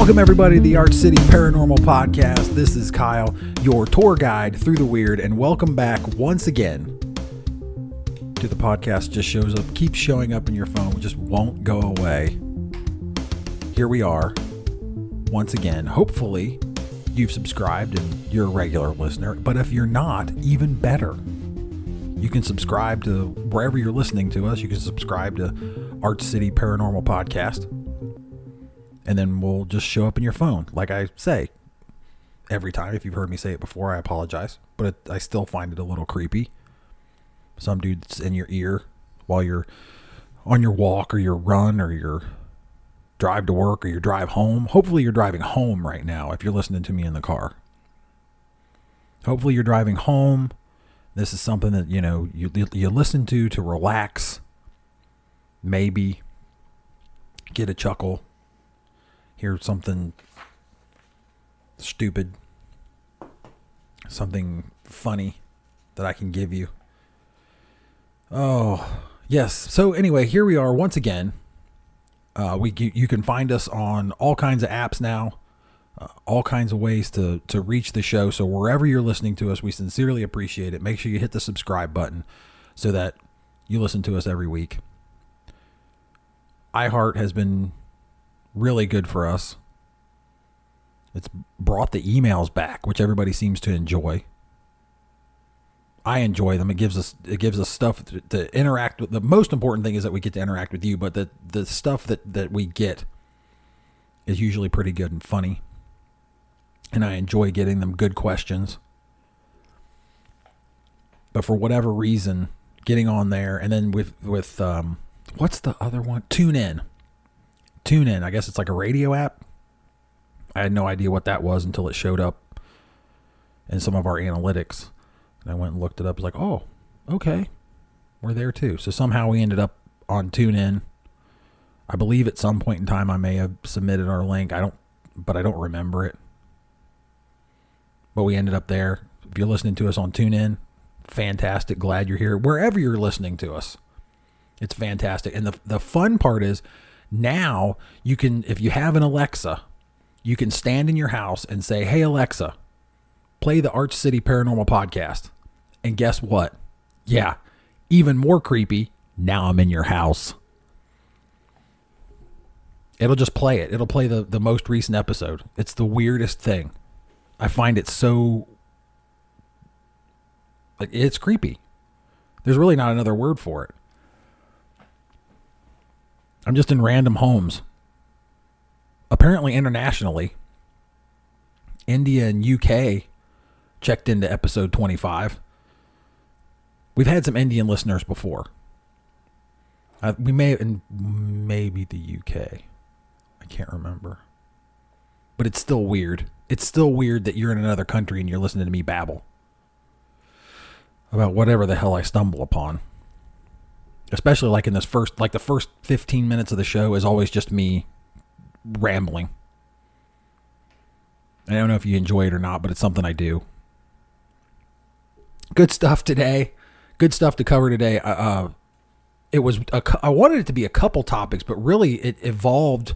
Welcome, everybody, to the Arch City Paranormal Podcast. This is Kyle, your tour guide through the weird, and welcome back once again to the podcast. Just shows up, keeps showing up in your phone, just won't go away. Here we are, once again. Hopefully, you've subscribed and you're a regular listener, but if you're not, even better. You can subscribe to wherever you're listening to us. You can subscribe to Arch City Paranormal Podcast and then we'll just show up in your phone. Like I say every time. If you've heard me say it before, I apologize, but it, I still find it a little creepy. Some dude's in your ear while you're on your walk or your run or your drive to work or your drive home. Hopefully, you're driving home right now if you're listening to me in the car. Hopefully, you're driving home. This is something that you know you you listen to to relax. Maybe get a chuckle hear something stupid, something funny that I can give you. Oh, yes. So anyway, here we are once again. Uh, we you can find us on all kinds of apps now, uh, all kinds of ways to to reach the show. So wherever you're listening to us, we sincerely appreciate it. Make sure you hit the subscribe button so that you listen to us every week. iHeart has been really good for us. It's brought the emails back, which everybody seems to enjoy. I enjoy them. It gives us it gives us stuff to, to, interact with. The most important thing is that we get to interact with you, but the the stuff that that we get is usually pretty good and funny. And I enjoy getting them good questions. But for whatever reason, getting on there and then with with um what's the other one? Tune in. Tune in. I guess it's like a radio app. I had no idea what that was until it showed up in some of our analytics. And I went and looked it up. It's like, oh, okay, we're there too. So somehow we ended up on TuneIn. I believe at some point in time I may have submitted our link. I don't, but I don't remember it. But we ended up there. If you're listening to us on TuneIn, fantastic. Glad you're here. Wherever you're listening to us, it's fantastic. And the the fun part is now you can, if you have an Alexa, you can stand in your house and say, Hey, Alexa, play the Arch City Paranormal Podcast. And guess what? Yeah, even more creepy. Now I'm in your house. It'll just play it. It'll play the, the most recent episode. It's the weirdest thing. I find it so like it's creepy. There's really not another word for it. I'm just in random homes. Apparently, internationally, India and UK checked into episode 25. We've had some Indian listeners before. Uh, we may, and maybe the UK. I can't remember. But it's still weird. It's still weird that you're in another country and you're listening to me babble about whatever the hell I stumble upon especially like in this first like the first 15 minutes of the show is always just me rambling. I don't know if you enjoy it or not but it's something i do. Good stuff today. Good stuff to cover today. Uh, uh it was a, I wanted it to be a couple topics but really it evolved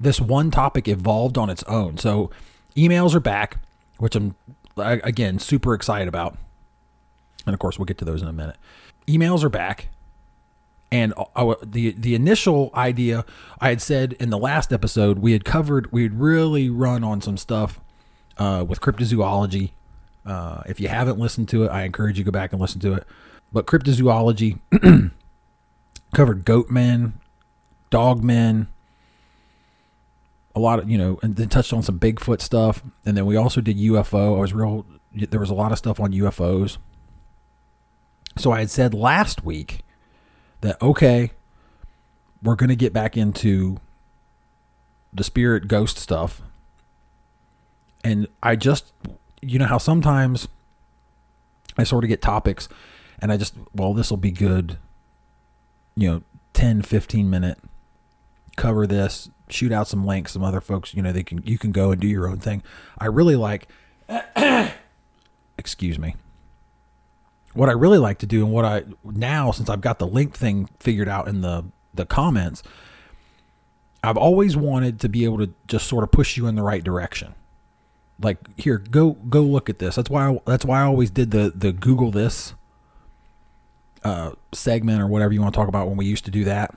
this one topic evolved on its own. So emails are back which i'm again super excited about. And of course we'll get to those in a minute. Emails are back and our, the the initial idea I had said in the last episode we had covered we had really run on some stuff uh, with cryptozoology. Uh, if you haven't listened to it, I encourage you to go back and listen to it. But cryptozoology covered goat men, dog men, a lot of you know, and then touched on some Bigfoot stuff, and then we also did UFO. I was real. There was a lot of stuff on UFOs. So I had said last week that okay, we're going to get back into the spirit ghost stuff. And I just you know how sometimes I sort of get topics and I just well this will be good you know 10 15 minute cover this shoot out some links some other folks you know they can you can go and do your own thing i really like excuse me what I really like to do and what I now since I've got the link thing figured out in the the comments I've always wanted to be able to just sort of push you in the right direction. Like here, go go look at this. That's why I, that's why I always did the the Google this uh, segment or whatever you want to talk about when we used to do that.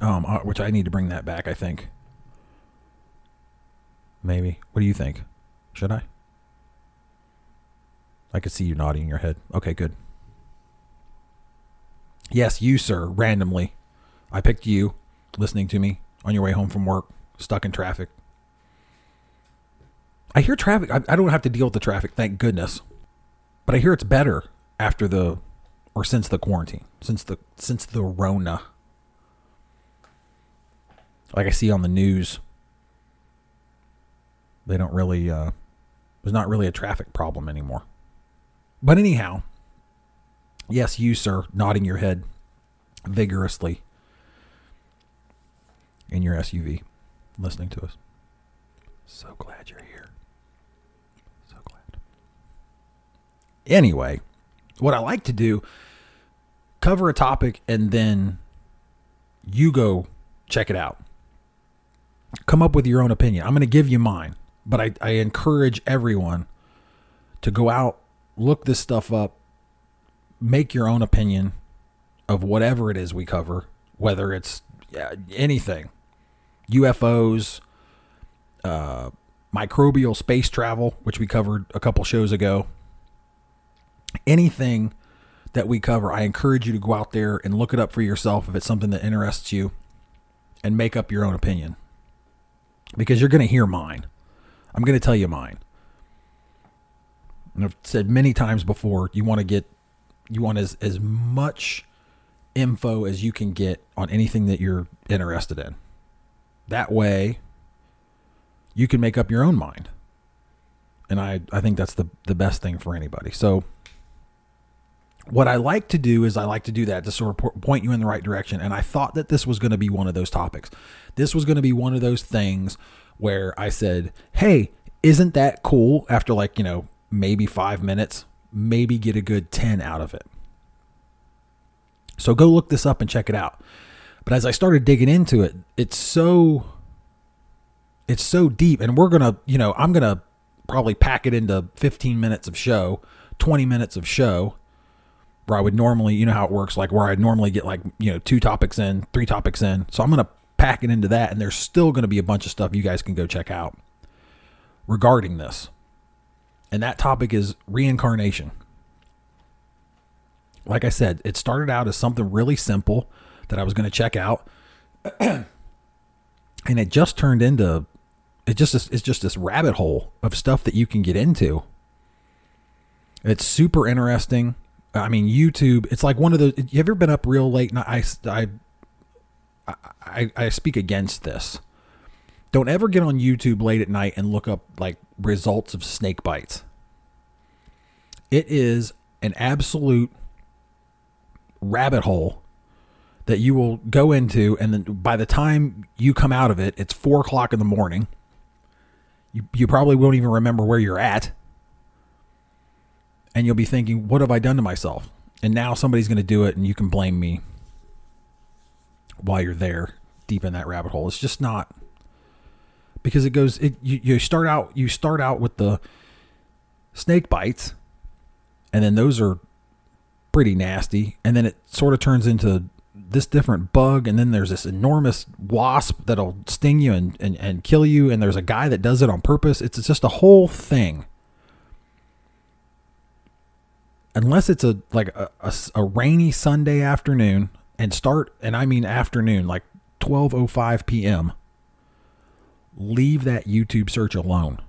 Um, uh, which I need to bring that back. I think. Maybe. What do you think? Should I? I could see you nodding your head. Okay, good. Yes, you, sir, randomly. I picked you listening to me on your way home from work, stuck in traffic. I hear traffic. I, I don't have to deal with the traffic, thank goodness. But I hear it's better after the or since the quarantine, since the since the Rona. Like I see on the news, they don't really. Uh, there's not really a traffic problem anymore. But anyhow, yes, you, sir, nodding your head vigorously in your SUV, listening to us. So glad you're here. So glad. Anyway, what I like to do, cover a topic and then you go check it out. Come up with your own opinion. I'm going to give you mine, but I, I encourage everyone to go out look this stuff up, make your own opinion of whatever it is we cover, whether it's yeah, anything UFOs, uh, microbial space travel, which we covered a couple shows ago. Anything that we cover, I encourage you to go out there and look it up for yourself if it's something that interests you and make up your own opinion. Because you're going to hear mine. I'm going to tell you mine and I've said many times before, you want to get you want as as much info as you can get on anything that you're interested in. That way you can make up your own mind. And I, I think that's the, the best thing for anybody. So what I like to do is I like to do that to sort of point you in the right direction. And I thought that this was going to be one of those topics. This was going to be one of those things where I said, Hey, isn't that cool after like, you know, maybe five minutes, maybe get a good 10 out of it. So go look this up and check it out. But as I started digging into it, it's so it's so deep and we're going to, you know, I'm going to probably pack it into 15 minutes of show, 20 minutes of show where I would normally, you know how it works like where I'd normally get like, you know, two topics in, three topics in. So I'm going to pack it into that and there's still going to be a bunch of stuff you guys can go check out regarding this and that topic is reincarnation. Like I said, it started out as something really simple that I was going to check out, and it just turned into it just it's just this rabbit hole of stuff that you can get into. It's super interesting. I mean, YouTube. It's like one of those. You ever been up real late? I I I, I speak against this. Don't ever get on YouTube late at night and look up like results of snake bites. It is an absolute rabbit hole that you will go into, and then by the time you come out of it, it's four o'clock in the morning. You, you probably won't even remember where you're at. And you'll be thinking, what have I done to myself? And now somebody's going to do it, and you can blame me while you're there deep in that rabbit hole. It's just not because it goes it you, you start out you start out with the snake bites and then those are pretty nasty and then it sort of turns into this different bug and then there's this enormous wasp that'll sting you and, and, and kill you and there's a guy that does it on purpose. It's, just a whole thing. Unless it's a like a, a, a rainy sunday afternoon and start and i mean afternoon like 12.05 p.m leave that YouTube search alone.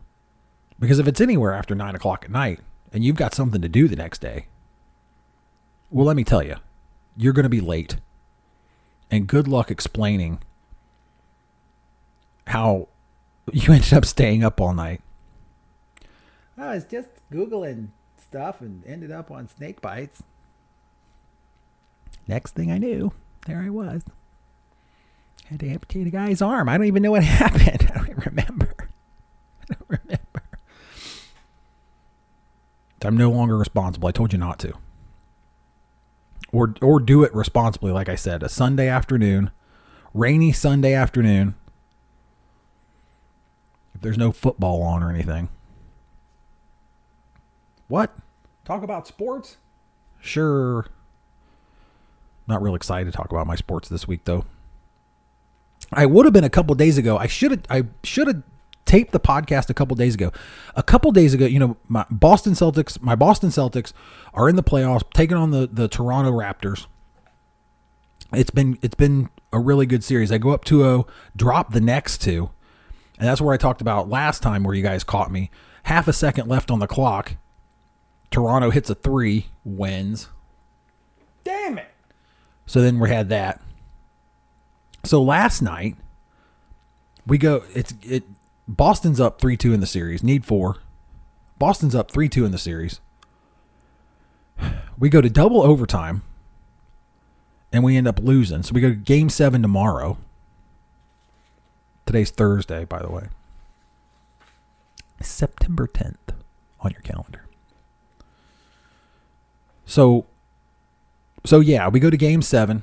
Because if it's anywhere after nine o'clock at night and you've got something to do the next day, well, let me tell you, you're going to be late. And good luck explaining how you ended up staying up all night. I was just Googling stuff and ended up on snake bites. Next thing I knew, there I was. Had to amputate a guy's arm. I don't even know what happened. I don't remember. I don't remember. I'm no longer responsible. I told you not to. Or or do it responsibly, like I said, a Sunday afternoon, rainy Sunday afternoon. If there's no football on or anything. What? Talk about sports? Sure. Not real excited to talk about my sports this week though. I would have been a couple days ago. I should have I should have taped the podcast a couple days ago. A couple days ago, you know, my Boston Celtics, my Boston Celtics are in the playoffs, taking on the the Toronto Raptors. It's been it's been a really good series. I go up 2-0, drop the next two. And that's where I talked about last time where you guys caught me. Half a second left on the clock. Toronto hits a 3, wins. Damn it. So then we had that. So last night we go it's it Boston's up 3-2 in the series. Need 4. Boston's up 3-2 in the series. We go to double overtime and we end up losing. So we go to game 7 tomorrow. Today's Thursday, by the way. September 10th on your calendar. So so yeah, we go to game 7,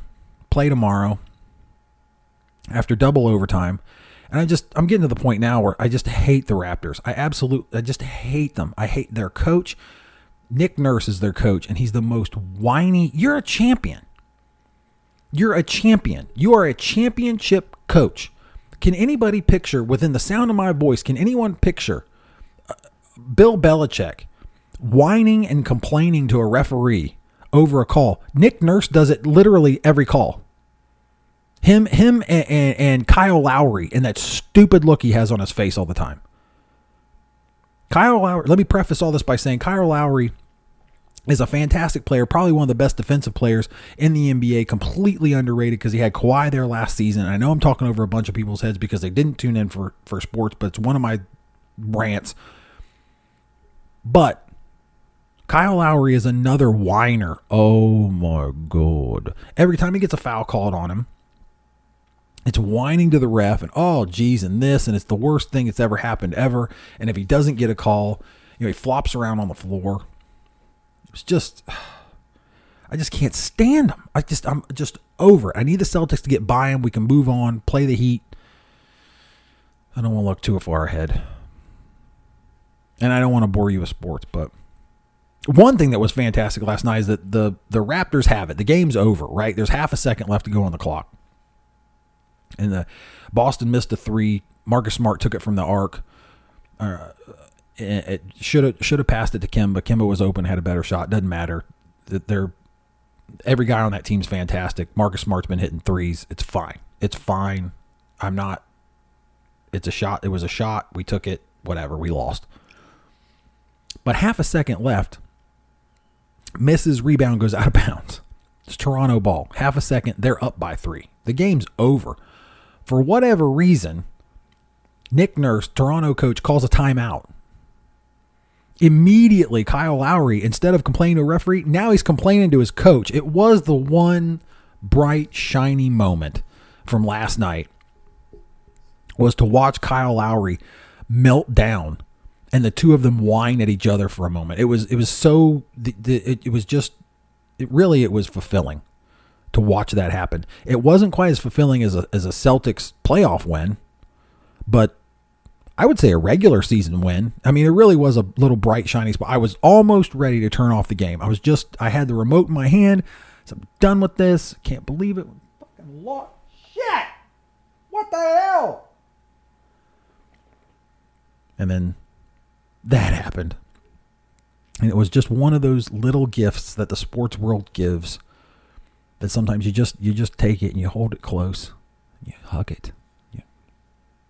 play tomorrow after double overtime. And I just I'm getting to the point now where I just hate the Raptors. I absolutely I just hate them. I hate their coach. Nick Nurse is their coach and he's the most whiny. You're a champion. You're a champion. You are a championship coach. Can anybody picture within the sound of my voice, can anyone picture uh, Bill Belichick whining and complaining to a referee over a call? Nick Nurse does it literally every call. Him, him, and, and, and Kyle Lowry, and that stupid look he has on his face all the time. Kyle Lowry. Let me preface all this by saying Kyle Lowry is a fantastic player, probably one of the best defensive players in the NBA, completely underrated because he had Kawhi there last season. I know I'm talking over a bunch of people's heads because they didn't tune in for, for sports, but it's one of my rants. But Kyle Lowry is another whiner. Oh my God. Every time he gets a foul called on him, it's whining to the ref and oh geez and this and it's the worst thing that's ever happened ever. And if he doesn't get a call, you know, he flops around on the floor. It's just I just can't stand him I just I'm just over. I need the Celtics to get by him. We can move on, play the Heat. I don't want to look too far ahead. And I don't want to bore you with sports, but one thing that was fantastic last night is that the the Raptors have it. The game's over, right? There's half a second left to go on the clock. And the Boston missed a three. Marcus Smart took it from the arc. Uh, it should have should have passed it to Kemba. Kemba was open, had a better shot. Doesn't matter. They're every guy on that team's fantastic. Marcus Smart's been hitting threes. It's fine. It's fine. I'm not. It's a shot. It was a shot. We took it. Whatever. We lost. But half a second left. Misses rebound goes out of bounds. It's Toronto ball. Half a second. They're up by three. The game's over. For whatever reason, Nick Nurse, Toronto coach, calls a timeout immediately Kyle Lowry, instead of complaining to a referee, now he's complaining to his coach. It was the one bright, shiny moment from last night was to watch Kyle Lowry melt down and the two of them whine at each other for a moment. It was it was so it, it was just it really it was fulfilling to watch that happen. It wasn't quite as fulfilling as a as a Celtics playoff win, but I would say a regular season win. I mean, it really was a little bright, shiny spot. I was almost ready to turn off the game. I was just, I had the remote in my hand. So I'm done with this. Can't believe it. Fucking lot. Shit. What the hell? And then that happened. And it was just one of those little gifts that the sports world gives that sometimes you just you just take it and you hold it close. You hug it. You,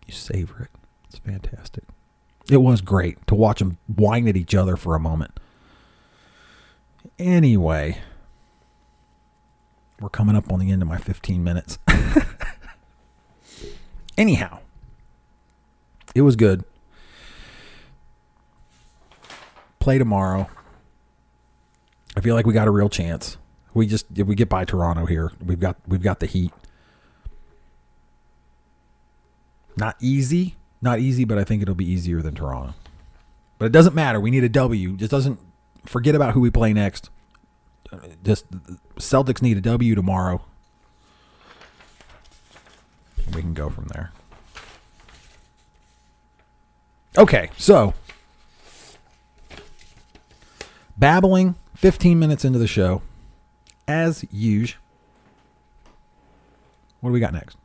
you savor it. It's fantastic. It was great to watch them whine at each other for a moment. Anyway, we're coming up on the end of my 15 minutes. Anyhow, it was good. Play tomorrow. I feel like we got a real chance. We just we get by Toronto here, we've got we've got the heat. Not easy, not easy, but I think it'll be easier than Toronto. But it doesn't matter. We need a W. Just doesn't forget about who we play next. Just Celtics need a W tomorrow. We can go from there. Okay, so babbling 15 minutes into the show, as usual. What do we got next?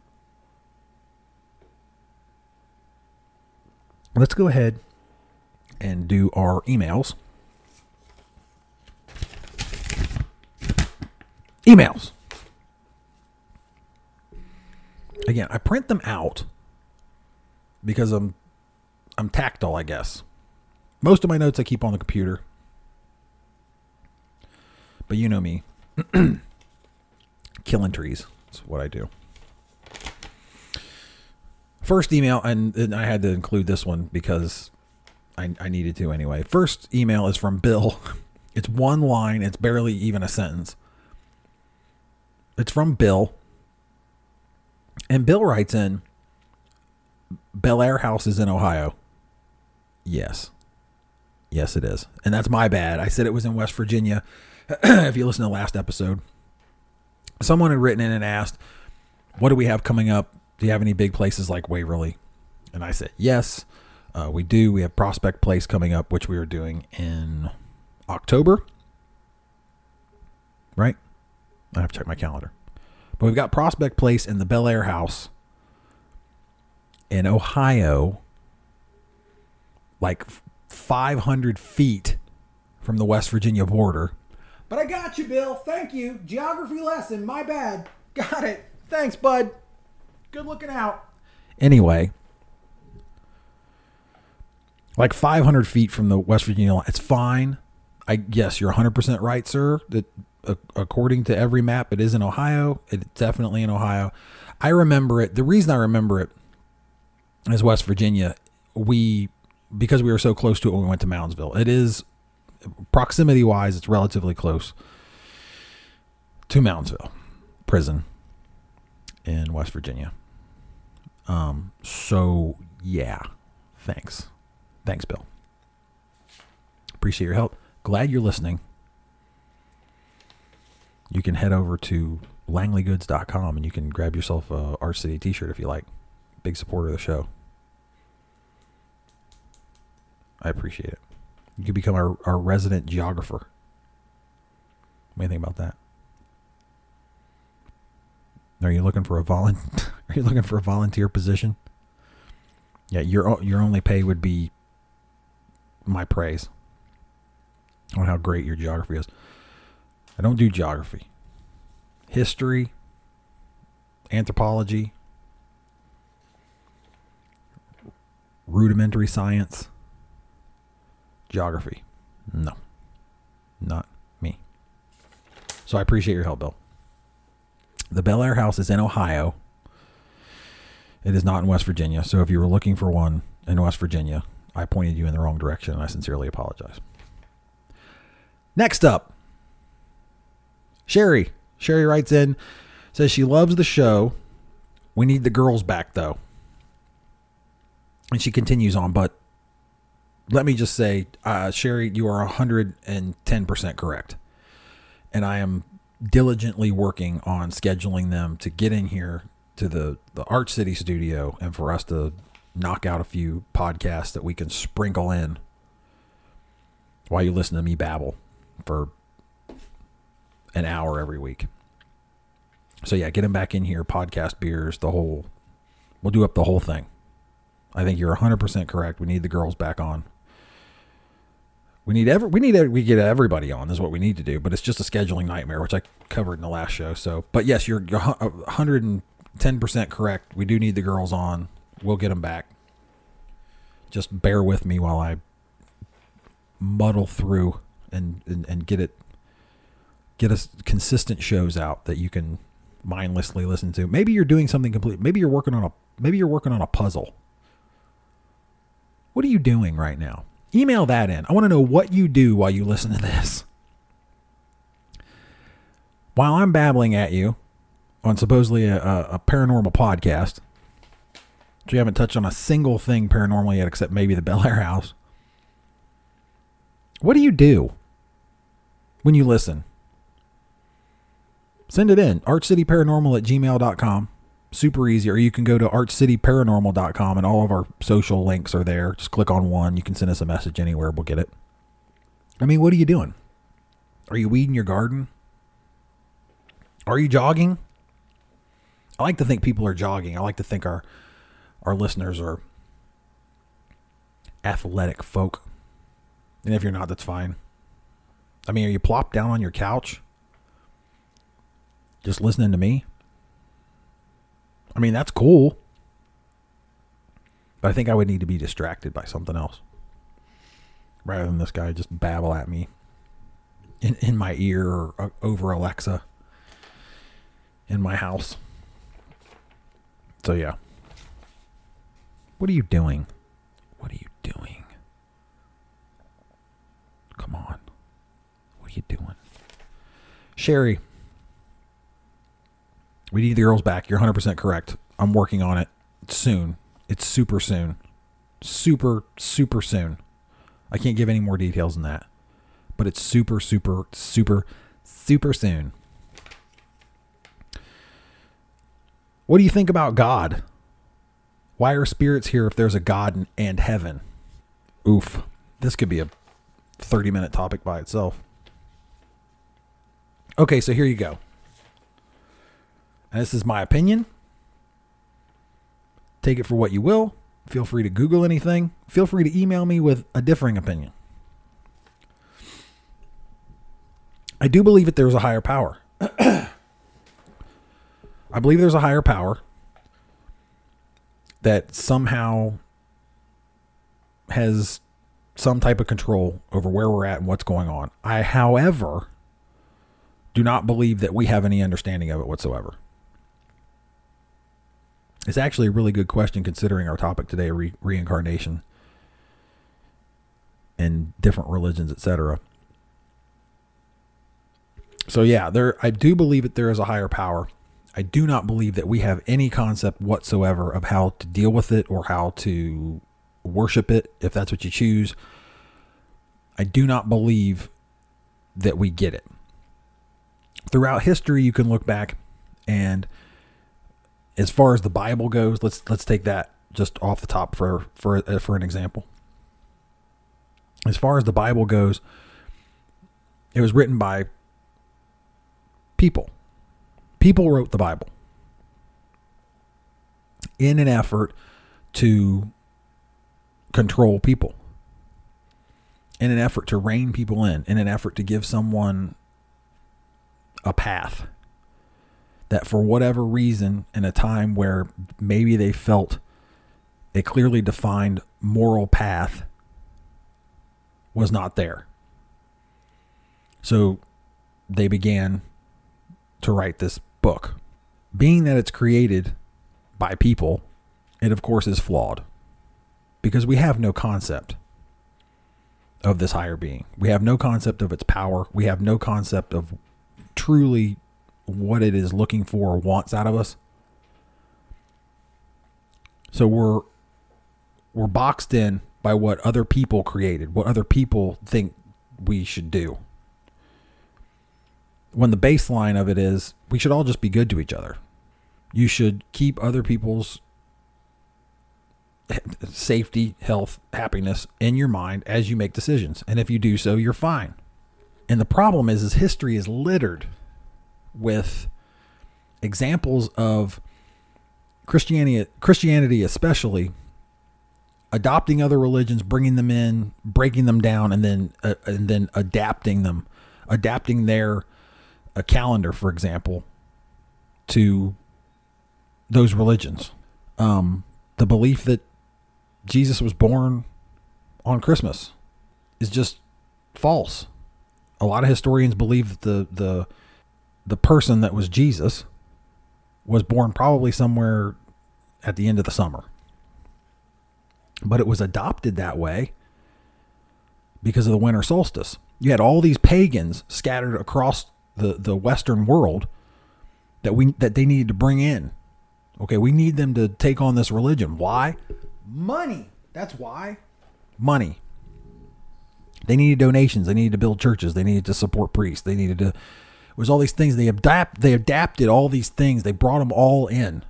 Let's go ahead and do our emails. Emails. Again, I print them out because I'm I'm tactile, I guess. Most of my notes I keep on the computer. But you know me. Killing trees. That's what I do. First email, and, and I had to include this one because I, I needed to anyway. First email is from Bill. It's one line, it's barely even a sentence. It's from Bill. And Bill writes in Bellaire House is in Ohio. Yes. Yes, it is. And that's my bad. I said it was in West Virginia. if you listen to the last episode, someone had written in and asked, What do we have coming up? Do you have any big places like Waverly? And I said, Yes, uh, we do. We have Prospect Place coming up, which we are doing in October. Right? I have to check my calendar. But we've got Prospect Place in the Bellaire House in Ohio, like 500 feet from the West Virginia border. But I got you, Bill. Thank you. Geography lesson. My bad. Got it. Thanks, bud. Good looking out. Anyway, like 500 feet from the West Virginia line. It's fine. I yes, you're 100% right, sir. That uh, according to every map, it is in Ohio. It's definitely in Ohio. I remember it. The reason I remember it is West Virginia. We because we were so close to it when we went to Moundsville. It is proximity wise, it's relatively close to Moundsville prison in West Virginia. Um, so yeah, thanks, thanks, Bill. Appreciate your help. Glad you're listening. You can head over to langleyGoods.com and you can grab yourself a Arch City t-shirt if you like. Big supporter of the show. I appreciate it. You could become our, our resident geographer. What do you think about that? Are you looking for a volun- Are you looking for a volunteer position? Yeah, your your only pay would be my praise on how great your geography is. I don't do geography. History, anthropology, rudimentary science, geography. No. Not me. So I appreciate your help, Bill. The Bellaire House is in Ohio. It is not in West Virginia. So if you were looking for one in West Virginia, I pointed you in the wrong direction and I sincerely apologize. Next up, Sherry. Sherry writes in, says she loves the show. We need the girls back though. And she continues on, but let me just say, uh, Sherry, you are 110% correct. And I am diligently working on scheduling them to get in here to the, the Arch City studio and for us to knock out a few podcasts that we can sprinkle in while you listen to me babble for an hour every week. So yeah, get them back in here, podcast beers, the whole we'll do up the whole thing. I think you're 100% correct. We need the girls back on. We need every we need we get everybody on. This is what we need to do, but it's just a scheduling nightmare, which I covered in the last show. So, but yes, you're 110 percent correct. We do need the girls on. We'll get them back. Just bear with me while I muddle through and and, and get it get us consistent shows out that you can mindlessly listen to. Maybe you're doing something complete. Maybe you're working on a maybe you're working on a puzzle. What are you doing right now? Email that in. I want to know what you do while you listen to this. While I'm babbling at you on supposedly a, a paranormal podcast, we haven't touched on a single thing paranormal yet except maybe the Bellaire House. What do you do when you listen? Send it in. ArchCityParanormal at gmail.com. Super easy. Or you can go to archcityparanormal.com and all of our social links are there. Just click on one. You can send us a message anywhere. We'll get it. I mean, what are you doing? Are you weeding your garden? Are you jogging? I like to think people are jogging. I like to think our our listeners are athletic folk. And if you're not, that's fine. I mean, are you plopped down on your couch just listening to me? I mean, that's cool. But I think I would need to be distracted by something else rather than this guy just babble at me in, in my ear or uh, over Alexa in my house. So, yeah. What are you doing? What are you doing? Come on. What are you doing? Sherry, we need the girls back. You're 100% correct. I'm working on it soon. It's super soon. Super, super soon. I can't give any more details than that. But it's super, super, super, super soon. What do you think about God? Why are spirits here if there's a God and heaven? Oof. This could be a 30 minute topic by itself. Okay, so here you go. And this is my opinion. Take it for what you will. Feel free to Google anything. Feel free to email me with a differing opinion. I do believe that there's a higher power. I believe there's a higher power that somehow has some type of control over where we're at and what's going on. I, however, do not believe that we have any understanding of it whatsoever. It's actually a really good question considering our topic today, re- reincarnation and different religions, etc. So yeah, there I do believe that there is a higher power. I do not believe that we have any concept whatsoever of how to deal with it or how to worship it if that's what you choose. I do not believe that we get it. Throughout history you can look back and as far as the Bible goes, let's let's take that just off the top for for uh, for an example. As far as the Bible goes, it was written by people. People wrote the Bible in an effort to control people, in an effort to rein people in, in an effort to give someone a path that for whatever reason, in a time where maybe they felt a clearly defined moral path was not there. So they began to write this book. Being that it's created by people, it of course is flawed because we have no concept of this higher being. We have no concept of its power. We have no concept of truly what it is looking for or wants out of us. So we're we're boxed in by what other people created, what other people think we should do. When the baseline of it is we should all just be good to each other. You should keep other people's safety, health, happiness in your mind as you make decisions. And if you do so, you're fine. And the problem is is history is littered with examples of Christianity, Christianity especially, adopting other religions, bringing them in, breaking them down, and then uh, and then adapting them, adapting their a calendar, for example, to those religions. Um, the belief that Jesus was born on Christmas is just false. A lot of historians believe that the the the person that was Jesus was born probably somewhere at the end of the summer. But it was adopted that way because of the winter solstice. You had all these pagans scattered across the, the western world that we that they needed to bring in. Okay, we need them to take on this religion. Why? Money. That's why. Money. They needed donations. They needed to build churches. They needed to support priests. They needed to was all these things they adapt they adapted all these things they brought them all in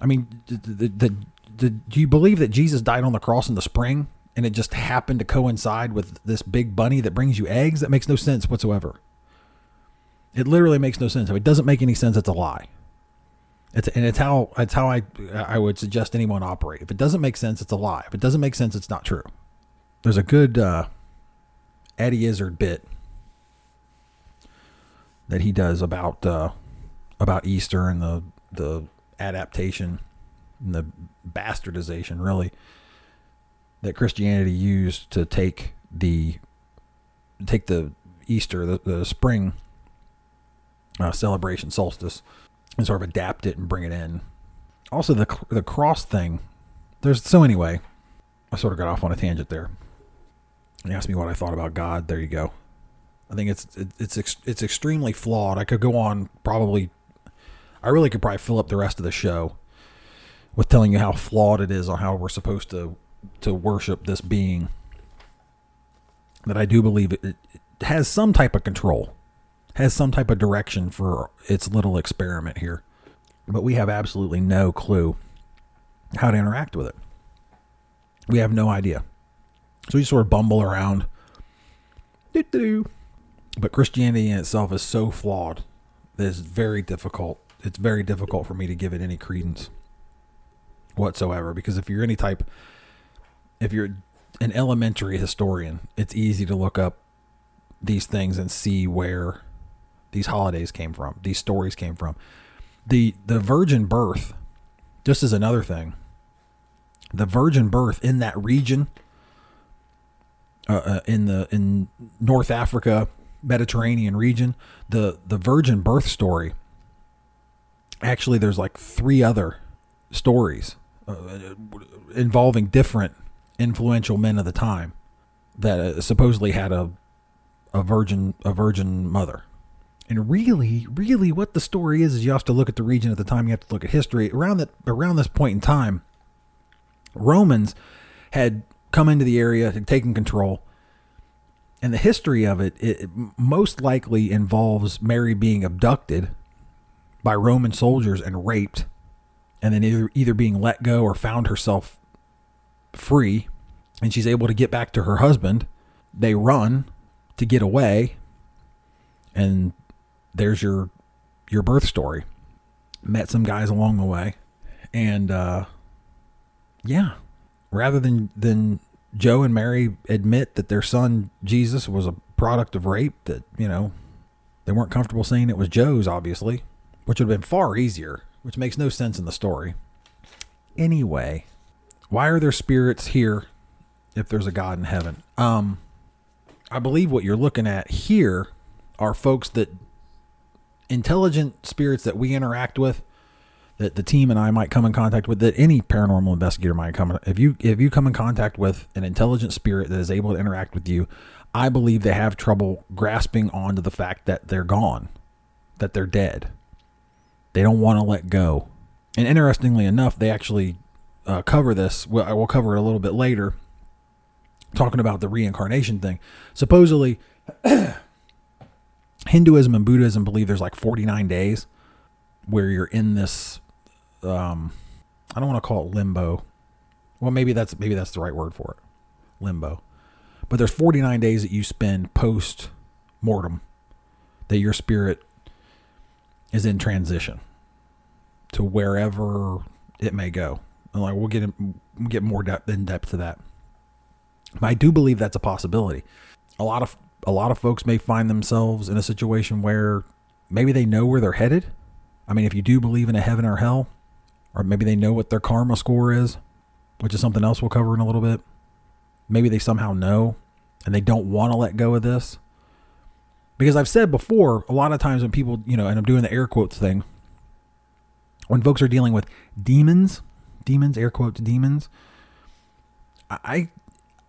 I mean, the, the, the, do you believe that Jesus died on the cross in the spring and it just happened to coincide with this big bunny that brings you eggs? That makes no sense whatsoever. It literally makes no sense. If it doesn't make any sense, it's a lie. It's and it's how it's how I I would suggest anyone operate. If it doesn't make sense, it's a lie. If it doesn't make sense, it's not true. There's a good uh, Eddie Izzard bit that he does about uh, about Easter and the the adaptation and the bastardization, really, that Christianity used to take the take the Easter, the, the spring uh, celebration solstice, and sort of adapt it and bring it in. Also, the the cross thing. There's so anyway. I sort of got off on a tangent there. You asked me what I thought about God. There you go. I think it's it's it's extremely flawed. I could go on probably. I really could probably fill up the rest of the show with telling you how flawed it is on how we're supposed to to worship this being. That I do believe it, it has some type of control, has some type of direction for its little experiment here, but we have absolutely no clue how to interact with it. We have no idea. So we sort of bumble around. But Christianity in itself is so flawed that it's very difficult. It's very difficult for me to give it any credence whatsoever. Because if you're any type, if you're an elementary historian, it's easy to look up these things and see where these holidays came from, these stories came from. The the virgin birth, just as another thing, the virgin birth in that region uh, uh, in the in North Africa, Mediterranean region, the the virgin birth story. Actually, there's like three other stories uh, involving different influential men of the time that uh, supposedly had a a virgin a virgin mother. And really, really, what the story is is you have to look at the region at the time. You have to look at history around that around this point in time. Romans had come into the area, had taken control. And the history of it, it most likely involves Mary being abducted by Roman soldiers and raped, and then either either being let go or found herself free, and she's able to get back to her husband. They run to get away, and there's your your birth story. Met some guys along the way, and uh, yeah, rather than than Joe and Mary admit that their son Jesus was a product of rape, that you know they weren't comfortable saying it was Joe's, obviously, which would have been far easier, which makes no sense in the story. Anyway, why are there spirits here if there's a God in heaven? Um, I believe what you're looking at here are folks that intelligent spirits that we interact with that the team and I might come in contact with that any paranormal investigator might come if you if you come in contact with an intelligent spirit that is able to interact with you I believe they have trouble grasping onto the fact that they're gone that they're dead. They don't want to let go. And interestingly enough they actually uh, cover this well, I will cover it a little bit later talking about the reincarnation thing. Supposedly Hinduism and Buddhism believe there's like 49 days where you're in this um, I don't want to call it limbo. Well, maybe that's maybe that's the right word for it, limbo. But there's 49 days that you spend post mortem that your spirit is in transition to wherever it may go. And like we'll get in, get more depth in depth to that. But I do believe that's a possibility. A lot of a lot of folks may find themselves in a situation where maybe they know where they're headed. I mean, if you do believe in a heaven or hell, or maybe they know what their karma score is, which is something else we'll cover in a little bit. Maybe they somehow know and they don't want to let go of this. Because I've said before, a lot of times when people, you know, and I'm doing the air quotes thing, when folks are dealing with demons, demons, air quotes, demons, I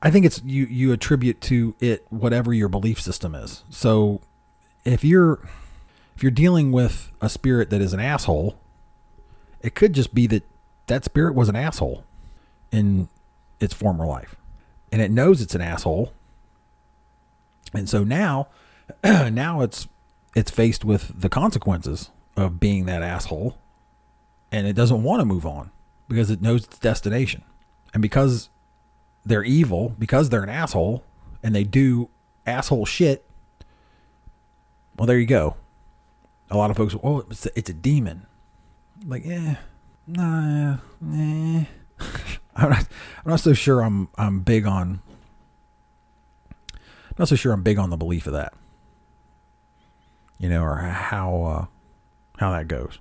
I think it's you you attribute to it whatever your belief system is. So if you're if you're dealing with a spirit that is an asshole, it could just be that that spirit was an asshole in its former life. And it knows it's an asshole. And so now now it's it's faced with the consequences of being that asshole. and it doesn't want to move on because it knows its destination. And because they're evil, because they're an asshole, and they do asshole shit, well, there you go. A lot of folks, oh, it's a, it's a demon. Like, eh, nah, nah. I'm not, I'm not so sure I'm, I'm big on, not so sure I'm big on the belief of that. You know, or how, uh, how that goes.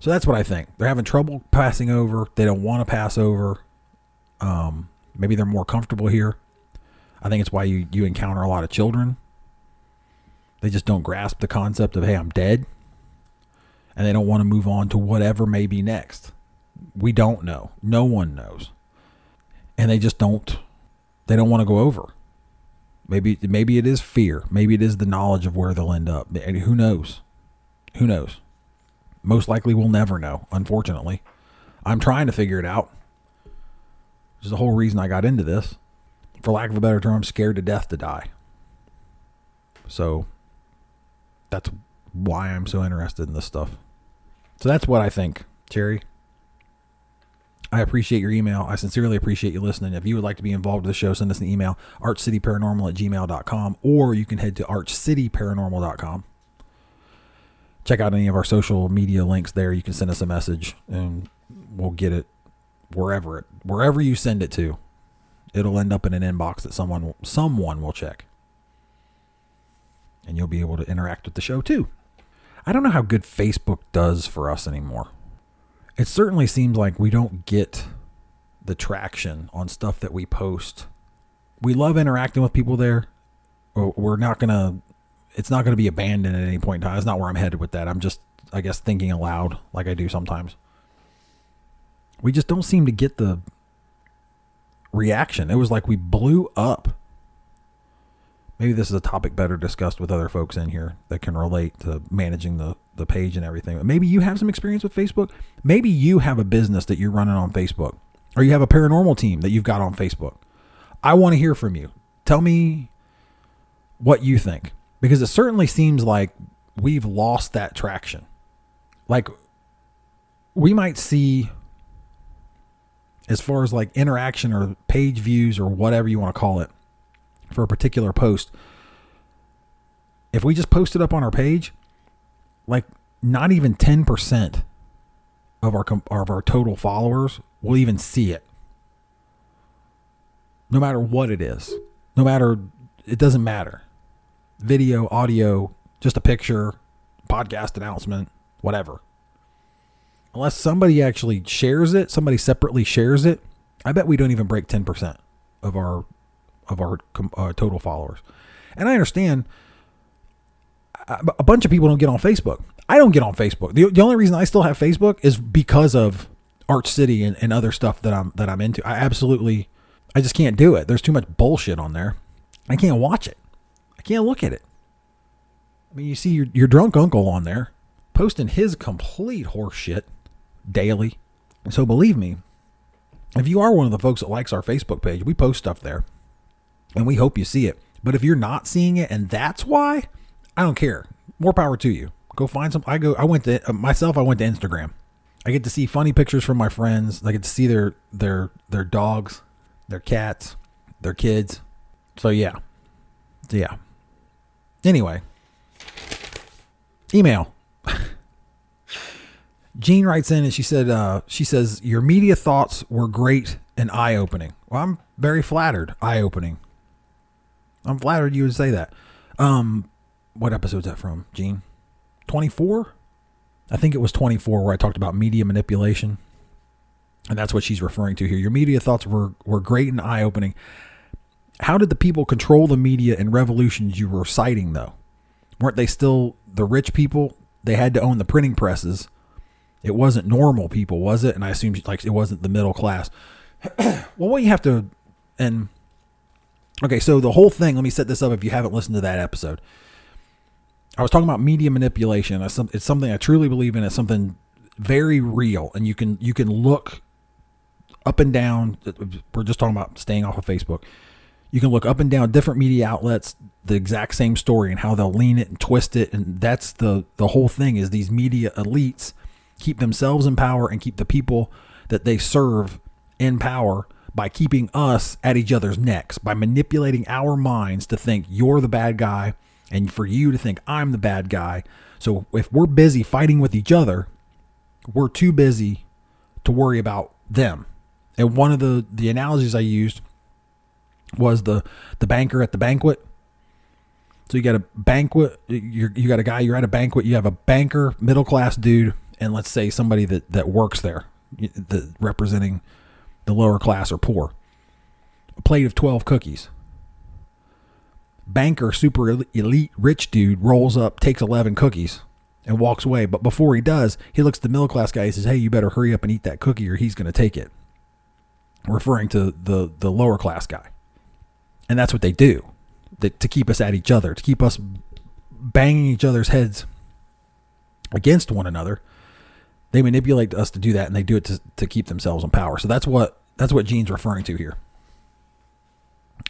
So that's what I think. They're having trouble passing over. They don't want to pass over. Um, maybe they're more comfortable here. I think it's why you, you encounter a lot of children. They just don't grasp the concept of, hey, I'm dead. And they don't want to move on to whatever may be next. We don't know. No one knows. And they just don't they don't want to go over. Maybe maybe it is fear. Maybe it is the knowledge of where they'll end up. And who knows? Who knows? Most likely we'll never know, unfortunately. I'm trying to figure it out. Which is the whole reason I got into this. For lack of a better term, I'm scared to death to die. So that's why I'm so interested in this stuff. So that's what I think, Terry. I appreciate your email. I sincerely appreciate you listening. If you would like to be involved with the show, send us an email, archcityparanormal at gmail.com, or you can head to archcityparanormal.com check out any of our social media links there. You can send us a message and we'll get it wherever it wherever you send it to. It'll end up in an inbox that someone someone will check. And you'll be able to interact with the show too. I don't know how good Facebook does for us anymore. It certainly seems like we don't get the traction on stuff that we post. We love interacting with people there. We're not going to it's not going to be abandoned at any point in time. That's not where I'm headed with that. I'm just, I guess, thinking aloud like I do sometimes. We just don't seem to get the reaction. It was like we blew up. Maybe this is a topic better discussed with other folks in here that can relate to managing the, the page and everything. But maybe you have some experience with Facebook. Maybe you have a business that you're running on Facebook, or you have a paranormal team that you've got on Facebook. I want to hear from you. Tell me what you think because it certainly seems like we've lost that traction. Like we might see as far as like interaction or page views or whatever you want to call it for a particular post. If we just post it up on our page, like not even 10% of our of our total followers will even see it. No matter what it is. No matter it doesn't matter video, audio, just a picture, podcast announcement, whatever. Unless somebody actually shares it, somebody separately shares it, I bet we don't even break 10% of our of our uh, total followers. And I understand a bunch of people don't get on Facebook. I don't get on Facebook. The, the only reason I still have Facebook is because of Arch City and, and other stuff that I'm that I'm into. I absolutely I just can't do it. There's too much bullshit on there. I can't watch it. I can't look at it. I mean, you see your, your drunk uncle on there posting his complete horseshit daily. So believe me, if you are one of the folks that likes our Facebook page, we post stuff there and we hope you see it. But if you're not seeing it and that's why, I don't care. More power to you. Go find some. I go. I went to uh, myself. I went to Instagram. I get to see funny pictures from my friends. I get to see their their their dogs, their cats, their kids. So yeah, yeah. Anyway, email. Jean writes in and she said, uh, she says, your media thoughts were great and eye opening. Well, I'm very flattered. Eye opening. I'm flattered you would say that. Um, what episode's that from, Jean? 24? I think it was 24 where I talked about media manipulation. And that's what she's referring to here. Your media thoughts were, were great and eye opening. How did the people control the media and revolutions you were citing, though? Weren't they still the rich people? They had to own the printing presses. It wasn't normal people, was it? And I assume like it wasn't the middle class. well, what you have to, and okay, so the whole thing. Let me set this up. If you haven't listened to that episode, I was talking about media manipulation. It's something I truly believe in. It's something very real, and you can you can look up and down. We're just talking about staying off of Facebook you can look up and down different media outlets the exact same story and how they'll lean it and twist it and that's the the whole thing is these media elites keep themselves in power and keep the people that they serve in power by keeping us at each other's necks, by manipulating our minds to think you're the bad guy and for you to think I'm the bad guy. So if we're busy fighting with each other, we're too busy to worry about them. And one of the the analogies I used was the the banker at the banquet. So you got a banquet, you you got a guy, you're at a banquet, you have a banker, middle class dude, and let's say somebody that that works there, the, representing the lower class are poor. A plate of 12 cookies. Banker, super elite rich dude rolls up, takes 11 cookies, and walks away. But before he does, he looks at the middle class guy. He says, Hey, you better hurry up and eat that cookie or he's going to take it. Referring to the, the lower class guy. And that's what they do that, to keep us at each other, to keep us banging each other's heads against one another. They manipulate us to do that, and they do it to, to keep themselves in power. So that's what that's what Jean's referring to here.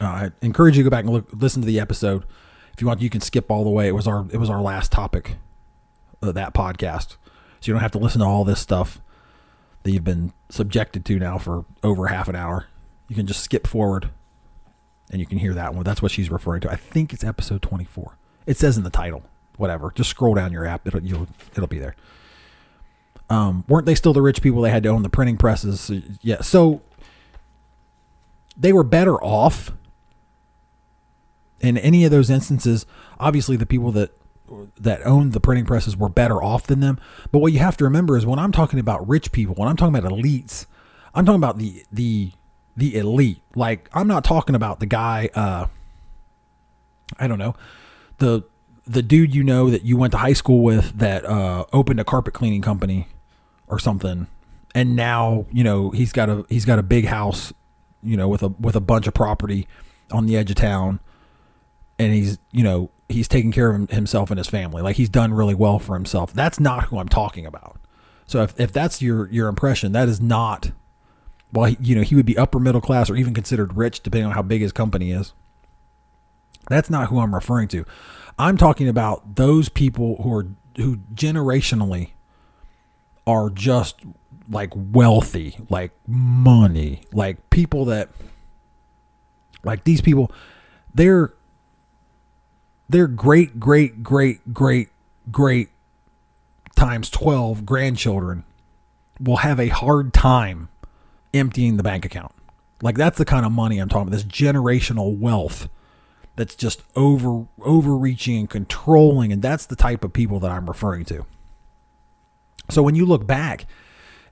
Uh, I encourage you to go back and look, listen to the episode. If you want, you can skip all the way. It was our it was our last topic of that podcast, so you don't have to listen to all this stuff that you've been subjected to now for over half an hour. You can just skip forward, and you can hear that one. That's what she's referring to. I think it's episode twenty four. It says in the title. Whatever. Just scroll down your app. It'll you'll, it'll be there. Um, weren't they still the rich people? They had to own the printing presses. Yeah. So they were better off in any of those instances. Obviously, the people that that owned the printing presses were better off than them. But what you have to remember is when I'm talking about rich people, when I'm talking about elites, I'm talking about the the the elite. Like I'm not talking about the guy. Uh, I don't know the the dude you know that you went to high school with that uh, opened a carpet cleaning company or something, and now you know he's got a he's got a big house you know, with a with a bunch of property on the edge of town, and he's you know he's taking care of himself and his family. Like he's done really well for himself. That's not who I'm talking about. So if if that's your your impression, that is not. Well, you know, he would be upper middle class or even considered rich, depending on how big his company is. That's not who I'm referring to. I'm talking about those people who are who generationally are just like wealthy, like money, like people that like these people they're they're great great great great great times 12 grandchildren will have a hard time emptying the bank account. Like that's the kind of money I'm talking about, this generational wealth that's just over overreaching and controlling and that's the type of people that I'm referring to. So when you look back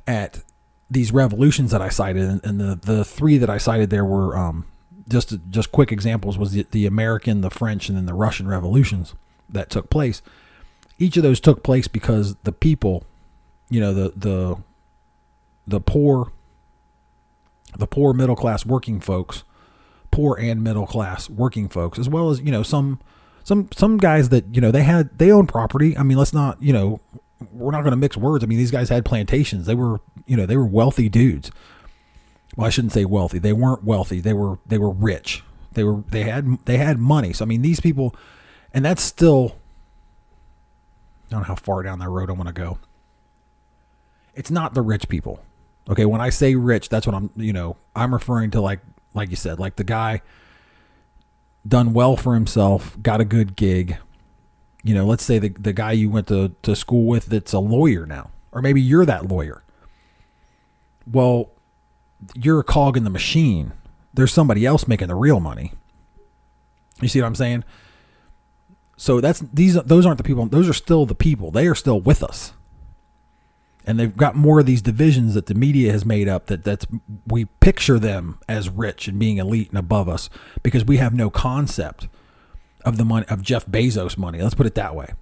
at these revolutions that I cited, and, and the the three that I cited there were um, just just quick examples was the, the American, the French, and then the Russian revolutions that took place. Each of those took place because the people, you know, the the the poor, the poor middle class working folks, poor and middle class working folks, as well as you know some some some guys that you know they had they own property. I mean, let's not you know we're not going to mix words. I mean, these guys had plantations. They were, you know, they were wealthy dudes. Well, I shouldn't say wealthy. They weren't wealthy. They were they were rich. They were they had they had money. So I mean, these people, and that's still. I don't know how far down that road I want to go. It's not the rich people. Okay, when I say rich, that's what I'm, you know, I'm referring to like like you said, like the guy done well for himself, got a good gig, you know, let's say the, the guy you went to, to school with that's a lawyer now, or maybe you're that lawyer. Well, you're a cog in the machine. There's somebody else making the real money. You see what I'm saying? So that's these those aren't the people those are still the people. They are still with us. And they've got more of these divisions that the media has made up that that's we picture them as rich and being elite and above us because we have no concept of the money of Jeff Bezos money. Let's put it that way.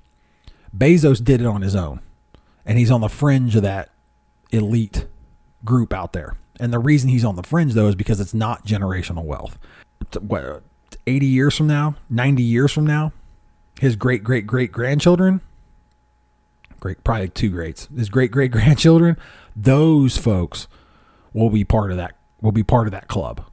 Bezos did it on his own, and he's on the fringe of that elite group out there. And the reason he's on the fringe though is because it's not generational wealth. What, 80 years from now, 90 years from now, his great great great grandchildren, great probably two greats, his great great grandchildren, those folks will be part of that will be part of that club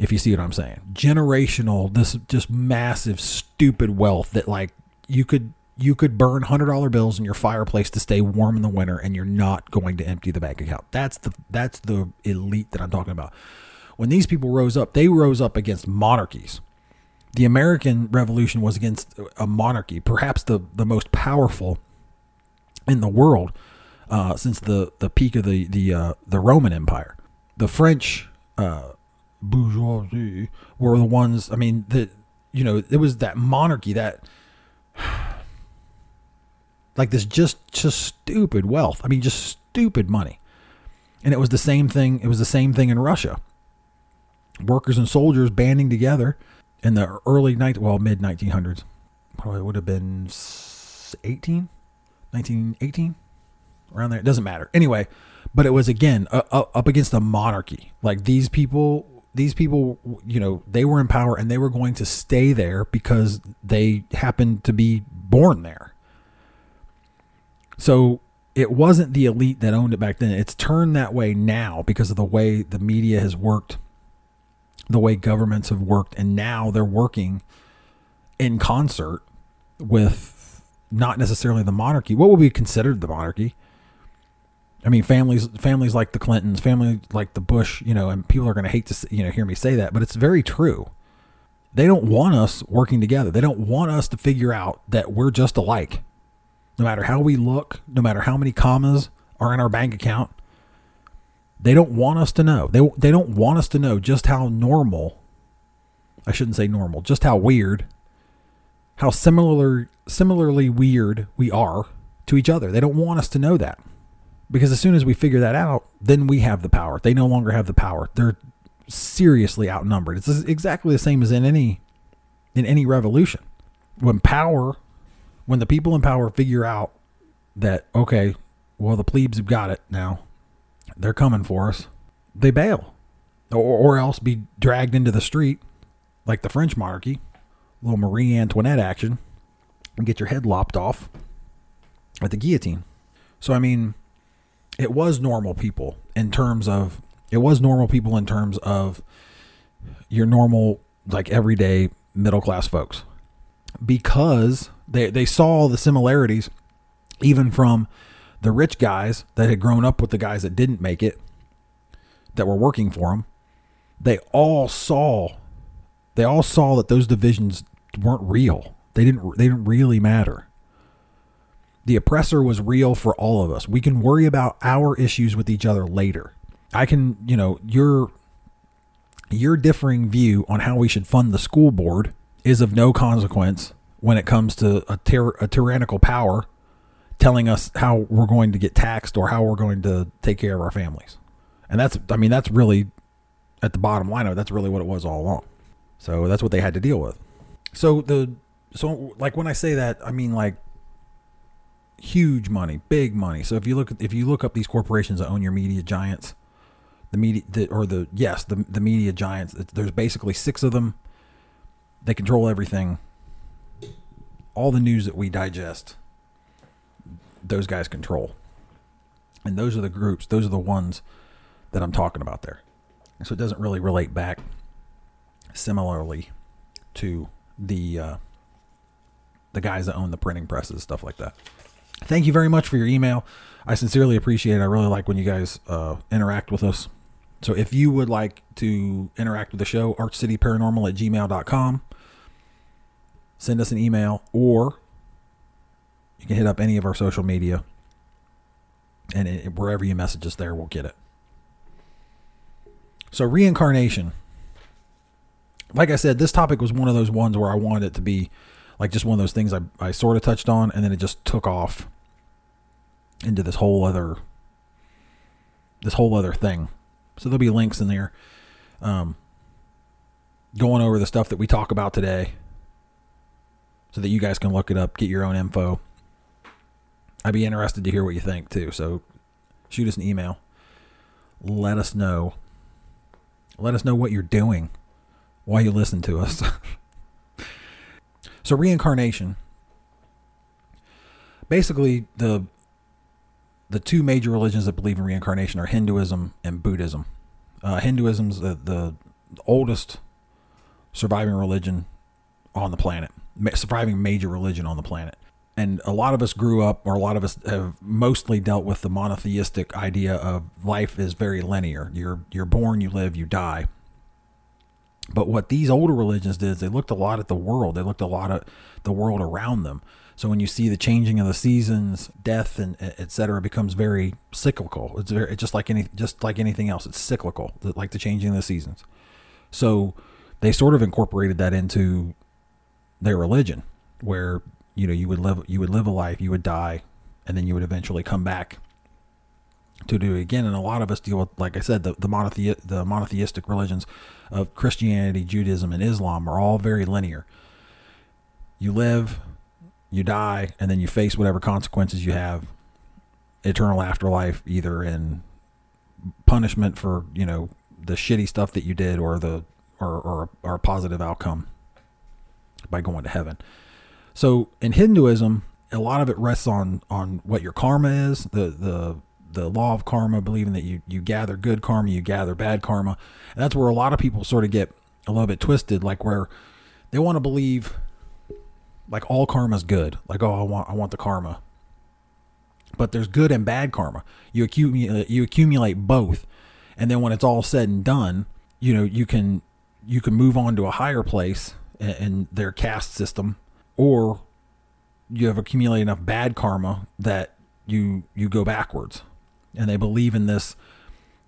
if you see what I'm saying. Generational, this just massive, stupid wealth that like you could you could burn hundred dollar bills in your fireplace to stay warm in the winter, and you're not going to empty the bank account. That's the that's the elite that I'm talking about. When these people rose up, they rose up against monarchies. The American Revolution was against a monarchy, perhaps the the most powerful in the world uh, since the the peak of the the uh, the Roman Empire. The French uh, bourgeoisie were the ones. I mean, the you know it was that monarchy that like this just just stupid wealth. I mean, just stupid money. And it was the same thing. It was the same thing in Russia. Workers and soldiers banding together in the early night, well, mid 1900s. Probably would have been 18, 1918, around there. It doesn't matter. Anyway, but it was again uh, up against a monarchy. Like these people these people, you know, they were in power and they were going to stay there because they happened to be born there. So it wasn't the elite that owned it back then. It's turned that way now because of the way the media has worked, the way governments have worked, and now they're working in concert with not necessarily the monarchy. What would be considered the monarchy? I mean, families families like the Clintons, families like the Bush, you know, and people are going to hate to you know hear me say that, but it's very true. They don't want us working together. They don't want us to figure out that we're just alike. No matter how we look, no matter how many commas are in our bank account, they don't want us to know. They they don't want us to know just how normal I shouldn't say normal, just how weird how similar similarly weird we are to each other. They don't want us to know that. Because as soon as we figure that out, then we have the power. They no longer have the power. They're seriously outnumbered. It's exactly the same as in any in any revolution. When power when the people in power figure out that okay, well the plebes have got it now. They're coming for us. They bail. Or, or else be dragged into the street like the French monarchy. Little Marie Antoinette action and get your head lopped off at the guillotine. So I mean, it was normal people in terms of it was normal people in terms of your normal like everyday middle class folks. Because they they saw the similarities even from the rich guys that had grown up with the guys that didn't make it that were working for them they all saw they all saw that those divisions weren't real. They didn't they didn't really matter the oppressor was real for all of us. We can worry about our issues with each other later. I can, you know, your your differing view on how we should fund the school board is of no consequence when it comes to a, a tyrannical power telling us how we're going to get taxed or how we're going to take care of our families. And that's, I mean, that's really at the bottom line of it, that's really what it was all along. So that's what they had to deal with. So the, so like when I say that, I mean like huge money, big money. So if you look if you look up these corporations that own your media giants, the media the, or the yes the the media giants, there's basically six of them. They control everything. All the news that we digest, those guys control. And those are the groups, those are the ones that I'm talking about there. So it doesn't really relate back similarly to the uh, the guys that own the printing presses, stuff like that thank you very much for your email. I sincerely appreciate it. I really like when you guys uh, interact with us. So if you would like to interact with the show, archcityparanormal at gmail.com. Send us an email or you can hit up any of our social media. And it, wherever you message us there, we'll get it. So, reincarnation. Like I said, this topic was one of those ones where I wanted it to be like just one of those things I, I sort of touched on and then it just took off into this whole other this whole other thing. So there'll be links in there um, going over the stuff that we talk about today so that you guys can look it up, get your own info. I'd be interested to hear what you think too. So shoot us an email. Let us know. Let us know what you're doing while you listen to us. so reincarnation. Basically the the two major religions that believe in reincarnation are Hinduism and Buddhism. Uh, Hinduism's the, the oldest surviving religion on the planet, surviving major religion on the planet. and a lot of us grew up, or a lot of us have mostly dealt with the monotheistic idea of life is very linear. You're you're born, you live, you die. But what these older religions did is they looked a lot at the world. They looked a lot at the world around them. So when you see the changing of the seasons, death and etc. becomes very cyclical. It's very it's just like any just like anything else. It's cyclical, like the changing of the seasons. So they sort of incorporated that into their religion, where you know you would live you would live a life you would die and then you would eventually come back to do it again and a lot of us deal with like i said the, the, monothe- the monotheistic religions of christianity judaism and islam are all very linear you live you die and then you face whatever consequences you have eternal afterlife either in punishment for you know the shitty stuff that you did or the or or, or a positive outcome by going to heaven so in Hinduism, a lot of it rests on on what your karma is, the the the law of karma, believing that you you gather good karma, you gather bad karma. And that's where a lot of people sort of get a little bit twisted, like where they want to believe like all karma is good. Like, oh, I want I want the karma. But there's good and bad karma. You accumulate uh, you accumulate both. And then when it's all said and done, you know, you can you can move on to a higher place in, in their caste system or you have accumulated enough bad karma that you you go backwards and they believe in this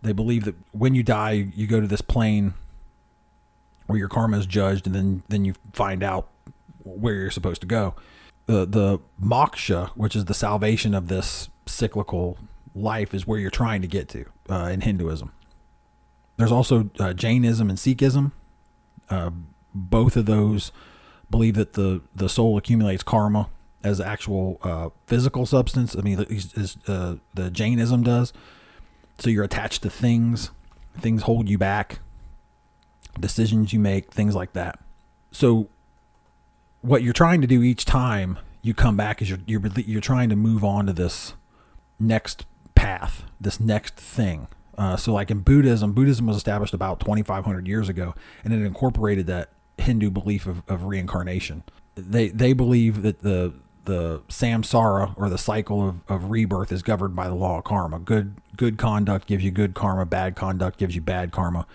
they believe that when you die you go to this plane where your karma is judged and then then you find out where you're supposed to go the the moksha which is the salvation of this cyclical life is where you're trying to get to uh, in hinduism there's also uh, jainism and sikhism uh, both of those believe that the the soul accumulates karma as actual uh, physical substance. I mean, is, uh, the Jainism does. So you're attached to things. Things hold you back. Decisions you make, things like that. So what you're trying to do each time you come back is you're you're you're trying to move on to this next path, this next thing. Uh, so like in Buddhism, Buddhism was established about 2,500 years ago, and it incorporated that Hindu belief of, of reincarnation. They they believe that the the samsara or the cycle of, of rebirth is governed by the law of karma. Good good conduct gives you good karma, bad conduct gives you bad karma.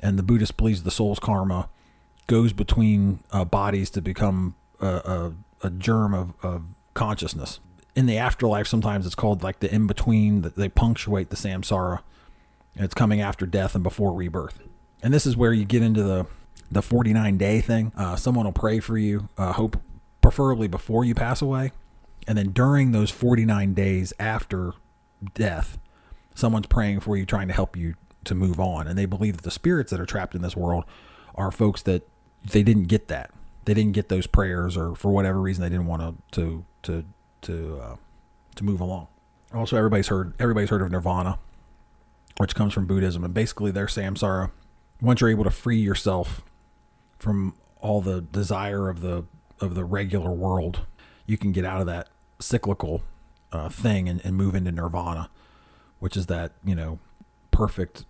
And the Buddhist believes the soul's karma goes between uh, bodies to become a, a, a germ of, of consciousness. In the afterlife, sometimes it's called like the in between, they punctuate the samsara. It's coming after death and before rebirth. And this is where you get into the the 49 day thing. Uh, someone will pray for you, uh, hope preferably before you pass away. And then during those 49 days after death, someone's praying for you, trying to help you to move on. And they believe that the spirits that are trapped in this world are folks that they didn't get that. They didn't get those prayers, or for whatever reason, they didn't want to to to to uh, to move along. Also, everybody's heard everybody's heard of Nirvana, which comes from Buddhism, and basically their samsara. Once you're able to free yourself from all the desire of the of the regular world, you can get out of that cyclical uh, thing and, and move into nirvana, which is that you know perfect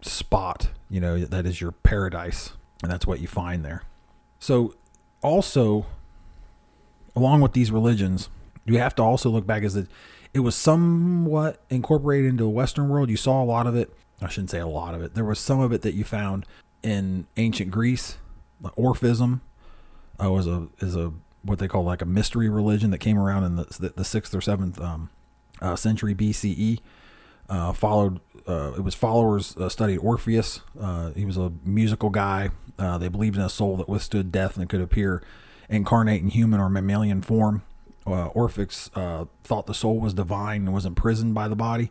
spot. You know that is your paradise, and that's what you find there. So, also, along with these religions, you have to also look back as that it was somewhat incorporated into the Western world. You saw a lot of it. I shouldn't say a lot of it. There was some of it that you found in ancient Greece Orphism uh, was a is a what they call like a mystery religion that came around in the the sixth or seventh um, uh, century BCE. Uh, followed uh, it was followers uh, studied Orpheus. Uh, he was a musical guy. they believed in a soul that withstood death and could appear incarnate in human or mammalian form. Orpheus thought the soul was divine and was imprisoned by the body.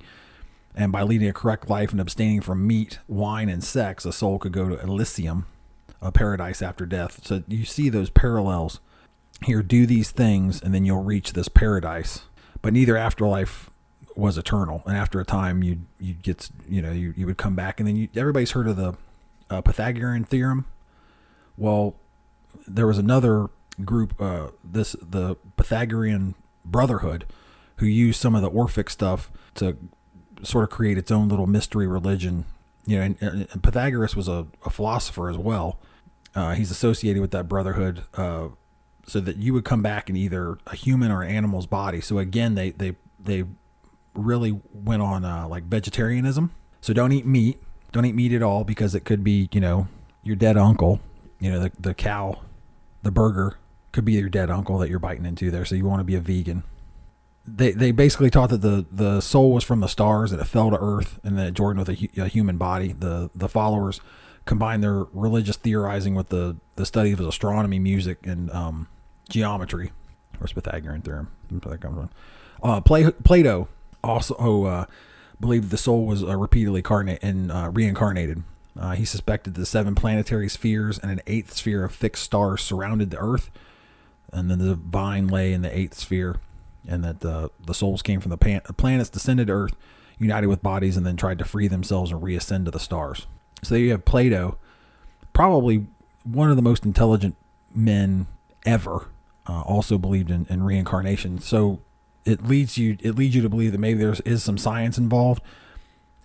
And by leading a correct life and abstaining from meat, wine, and sex, a soul could go to Elysium, a paradise after death. So you see those parallels here. Do these things, and then you'll reach this paradise. But neither afterlife was eternal, and after a time, you you get you know you, you would come back, and then you, everybody's heard of the uh, Pythagorean theorem. Well, there was another group, uh, this the Pythagorean Brotherhood, who used some of the Orphic stuff to sort of create its own little mystery religion. You know, and, and Pythagoras was a, a philosopher as well, uh, he's associated with that brotherhood. Uh, so that you would come back in either a human or an animal's body. So again, they they they really went on uh, like vegetarianism. So don't eat meat. Don't eat meat at all because it could be you know your dead uncle. You know the the cow, the burger could be your dead uncle that you're biting into there. So you want to be a vegan. They they basically taught that the the soul was from the stars that it fell to earth and that joined with a, a human body. The the followers combined their religious theorizing with the the study of astronomy, music, and um, geometry, or Pythagorean theorem. That comes from. Uh, Pla- Plato also uh, believed the soul was uh, repeatedly carnate and uh, reincarnated. Uh, he suspected the seven planetary spheres and an eighth sphere of fixed stars surrounded the Earth, and then the divine lay in the eighth sphere, and that the the souls came from the pan- planets, descended to Earth, united with bodies, and then tried to free themselves and reascend to the stars. So there you have Plato, probably one of the most intelligent men ever. Uh, also believed in, in reincarnation. So it leads you it leads you to believe that maybe there is some science involved,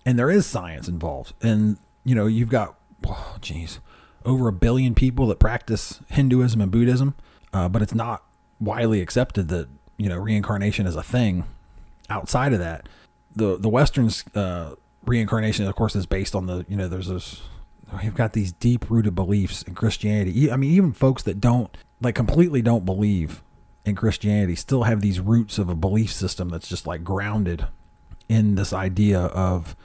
and there is science involved. And you know you've got oh geez over a billion people that practice Hinduism and Buddhism, uh, but it's not widely accepted that you know reincarnation is a thing. Outside of that, the the Western's uh, reincarnation, of course, is based on the you know there's this we've got these deep rooted beliefs in Christianity. I mean, even folks that don't like completely don't believe in Christianity still have these roots of a belief system that's just like grounded in this idea of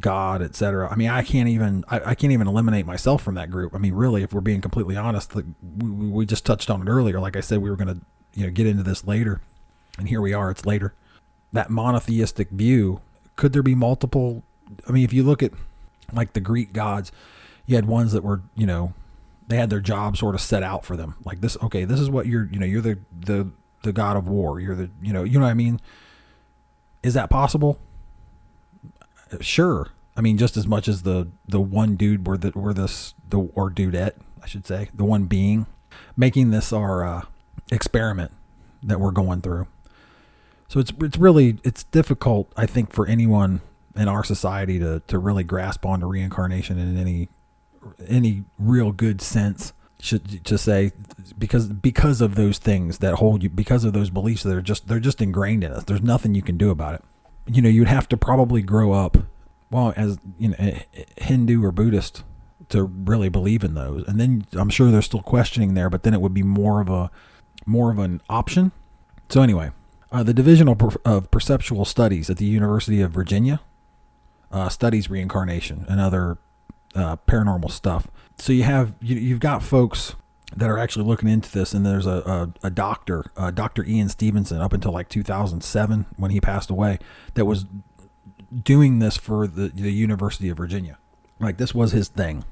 God, etc. I mean, I can't even I, I, can't even eliminate myself from that group. I mean, really, if we're being completely honest, like we, we just touched on it earlier. Like I said, we were going to you know get into this later, and here we are. It's later. That monotheistic view. Could there be multiple? I mean, if you look at like the Greek gods, you had ones that were you know they had their job sort of set out for them. Like this, okay, this is what you're, you know, you're the the the god of war. You're the, you know, you know what I mean. Is that possible? Sure. I mean, just as much as the the one dude were the were this the or dudette, I should say, the one being making this our uh, experiment that we're going through. So it's it's really it's difficult, I think, for anyone in our society to to really grasp onto reincarnation in any any real good sense should to say because because of those things that hold you because of those beliefs that are just they're just ingrained in us. There's nothing you can do about it. You know you'd have to probably grow up well as you know hindu or buddhist to really believe in those. And then i'm sure there's still questioning there but then it would be more of a more of an option. So anyway uh, the division of, of, perceptual studies at the university of virginia uh, studies reincarnation and other uh, paranormal stuff. So you have you, you've got folks that are actually looking into this, and there's a a, a doctor, uh, Dr. Ian Stevenson, up until like 2007 when he passed away, that was doing this for the the University of Virginia. Like this was his thing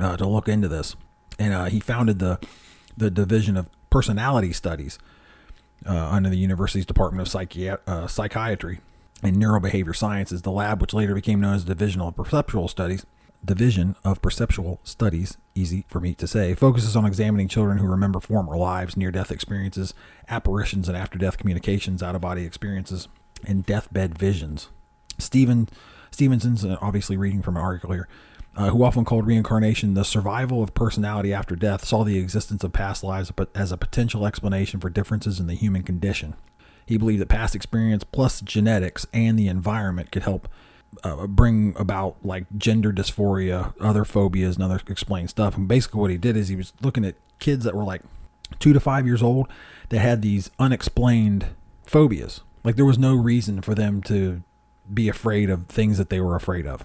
uh, to look into this, and uh, he founded the the division of personality studies uh, under the university's Department of uh, Psychiatry and Neurobehavior Sciences. The lab, which later became known as the Division of Perceptual Studies, Division of Perceptual Studies, easy for me to say, focuses on examining children who remember former lives, near death experiences, apparitions and after death communications, out of body experiences, and deathbed visions. Stephen Stevenson's uh, obviously reading from an article here, uh, who often called reincarnation the survival of personality after death, saw the existence of past lives as a potential explanation for differences in the human condition. He believed that past experience plus genetics and the environment could help uh, bring about like gender dysphoria, other phobias, and other explained stuff. And basically, what he did is he was looking at kids that were like two to five years old that had these unexplained phobias. Like there was no reason for them to be afraid of things that they were afraid of.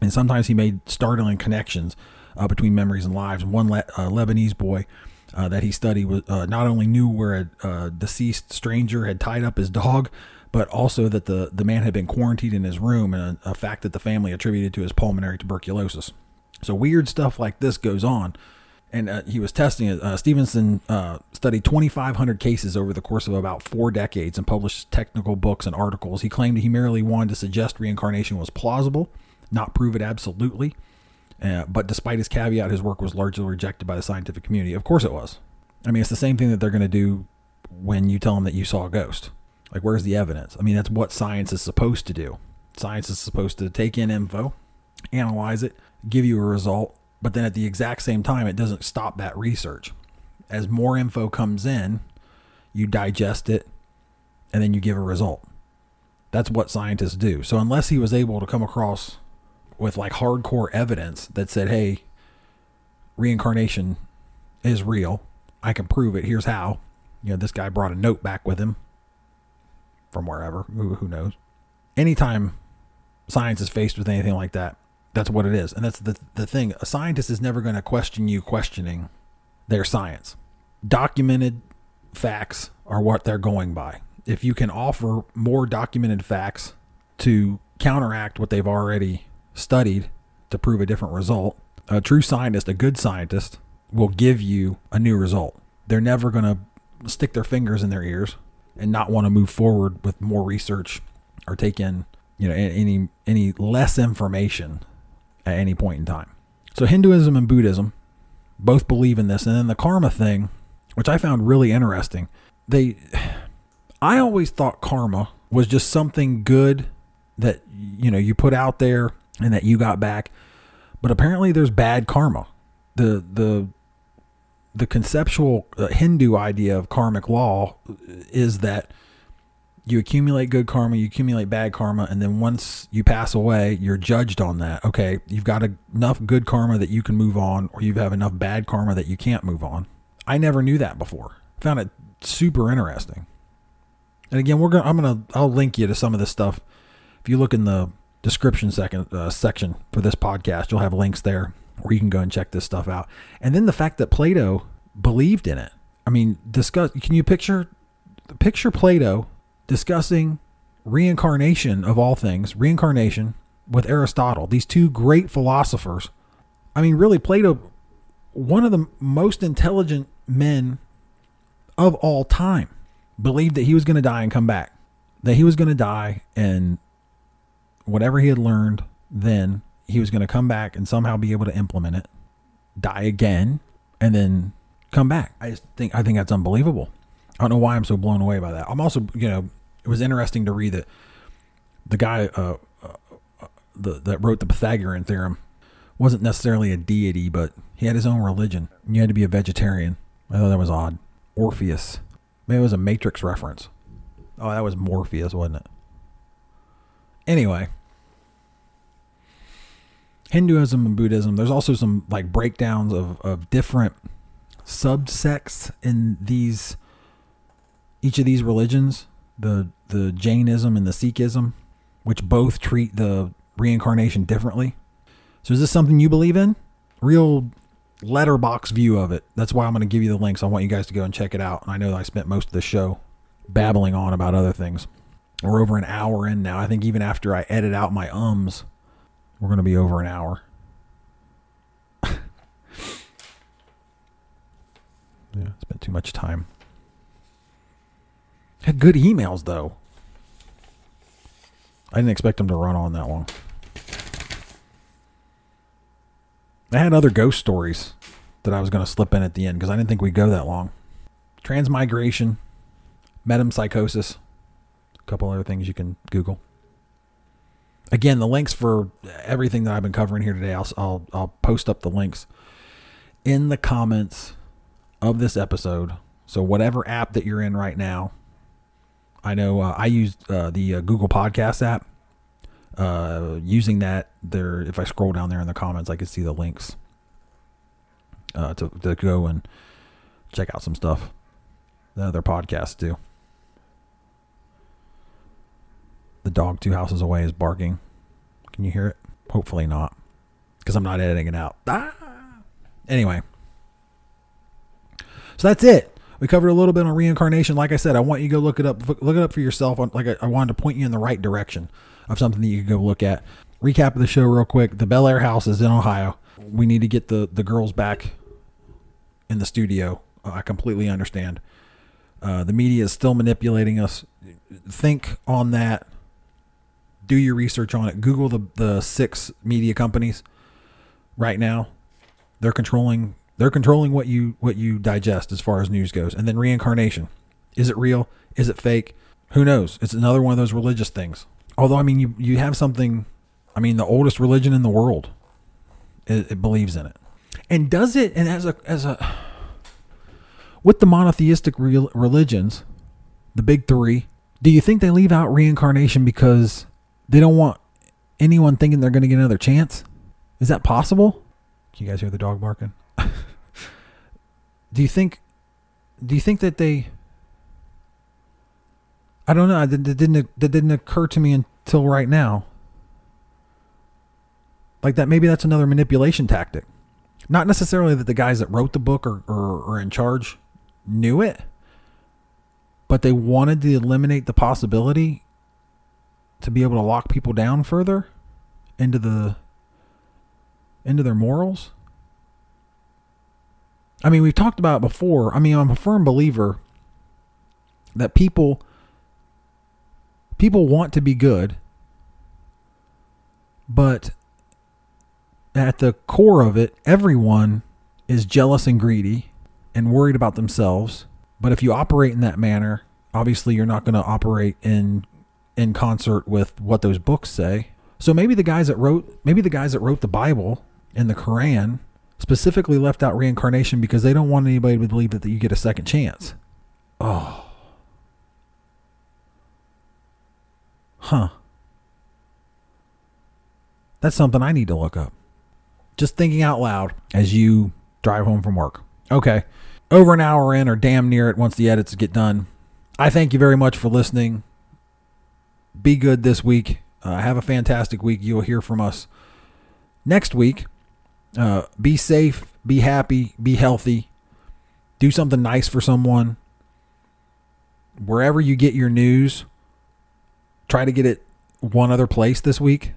And sometimes he made startling connections uh, between memories and lives. One Le- uh, Lebanese boy uh, that he studied was uh, not only knew where a, a deceased stranger had tied up his dog, but also that the, the man had been quarantined in his room and a, a fact that the family attributed to his pulmonary tuberculosis. So weird stuff like this goes on. And uh, he was testing it. Uh, Stevenson uh, studied 2,500 cases over the course of about four decades and published technical books and articles. He claimed he merely wanted to suggest reincarnation was plausible, not prove it absolutely. Uh, but despite his caveat, his work was largely rejected by the scientific community. Of course it was. I mean, it's the same thing that they're going to do when you tell them that you saw a ghost. Like, where's the evidence? I mean, that's what science is supposed to do. Science is supposed to take in info, analyze it, give you a result, but then at the exact same time, it doesn't stop that research. as more info comes in, you digest it and then you give a result. That's what scientists do. So unless he was able to come across with like hardcore evidence that said, "Hey, reincarnation is real. I can prove it. Here's how." You know, this guy brought a note back with him from wherever. Who, who knows? Anytime science is faced with anything like that, that's what it is. And that's the the thing. A scientist is never going to question you questioning their science. Documented facts are what they're going by. If you can offer more documented facts to counteract what they've already studied to prove a different result, a true scientist, a good scientist, will give you a new result. They're never going to stick their fingers in their ears and not want to move forward with more research or take in, you know, any any less information at any point in time. So Hinduism and Buddhism both believe in this and then the karma thing, which I found really interesting. They I always thought karma was just something good that you know you put out there and that you got back. But apparently there's bad karma. The the the conceptual uh, Hindu idea of karmic law is that you accumulate good karma, you accumulate bad karma, and then once you pass away, you're judged on that. Okay, you've got enough good karma that you can move on, or you have enough bad karma that you can't move on. I never knew that before. Found it super interesting. And again, we're gonna I'm gonna I'll link you to some of this stuff. If you look in the description second uh, section for this podcast, you'll have links there where you can go and check this stuff out. And then the fact that Plato believed in it. I mean, discuss. Can you picture picture Plato discussing reincarnation of all things, reincarnation with Aristotle, these two great philosophers. I mean, really, Plato, one of the most intelligent men of all time, believed that he was going to die and come back, that he was going to die and whatever he had learned then, he was going to come back and somehow be able to implement it, die again, and then come back. I just think I think that's unbelievable. I don't know why I'm so blown away by that. I'm also, you know, it was interesting to read that the guy uh, uh, the, that wrote the Pythagorean theorem wasn't necessarily a deity, but he had his own religion. You had to be a vegetarian. I thought that was odd. Orpheus. Maybe it was a Matrix reference. Oh, that was Morpheus, wasn't it? Anyway, Hinduism and Buddhism, there's also some like breakdowns of, of different subsects in these each of these religions, the the Jainism and the Sikhism, which both treat the reincarnation differently. So is this something you believe in? Real letterbox view of it. That's why I'm going to give you the links. I want you guys to go and check it out. And I know I spent most of the show babbling on about other things. We're over an hour in now. I think even after I edit out my ums, we're going to be over an hour. yeah, spent too much time. Had good emails though. I didn't expect them to run on that long. I had other ghost stories that I was going to slip in at the end because I didn't think we'd go that long. Transmigration, metempsychosis, a couple other things you can Google. Again, the links for everything that I've been covering here today, I'll, I'll, I'll post up the links in the comments of this episode. So, whatever app that you're in right now, I know uh, I used uh, the uh, Google Podcast app. Uh, using that, there, if I scroll down there in the comments, I can see the links uh, to to go and check out some stuff. The other podcasts do. The dog two houses away is barking. Can you hear it? Hopefully not, because I'm not editing it out. Ah! Anyway, so that's it we covered a little bit on reincarnation. Like I said, I want you to go look it up. Look it up for yourself. Like I, wanted to point you in the right direction of something that you can go look at. Recap of the show real quick. The Bellaire house is in Ohio. We need to get the the girls back in the studio. I completely understand. Uh, the media is still manipulating us. Think on that. Do your research on it. Google the the six media companies right now. They're controlling they're controlling what you what you digest as far as news goes. And then reincarnation. Is it real? Is it fake? Who knows? It's another one of those religious things. Although I mean you you have something I mean the oldest religion in the world it, it believes in it. And does it and as a as a with the monotheistic religions, the big three, do you think they leave out reincarnation because they don't want anyone thinking they're going to get another chance? Is that possible? Can you guys hear the dog barking? do you think? Do you think that they? I don't know. That, didn't that didn't occur to me until right now. Like that, maybe that's another manipulation tactic. Not necessarily that the guys that wrote the book or or are in charge knew it, but they wanted to eliminate the possibility to be able to lock people down further into the into their morals. I mean, we've talked about it before. I mean, I'm a firm believer that people people want to be good, but at the core of it, everyone is jealous and greedy and worried about themselves. But if you operate in that manner, obviously you're not going to operate in in concert with what those books say. So maybe the guys that wrote maybe the guys that wrote the Bible and the Quran specifically left out reincarnation because they don't want anybody to believe that you get a second chance. Oh. Huh. That's something I need to look up. Just thinking out loud as you drive home from work. Okay. Over an hour in, or damn near it once the edits get done. I thank you very much for listening. Be good this week. Uh, have a fantastic week. You'll hear from us next week. Uh, be safe, be happy, be healthy. Do something nice for someone. Wherever you get your news, try to get it one other place this week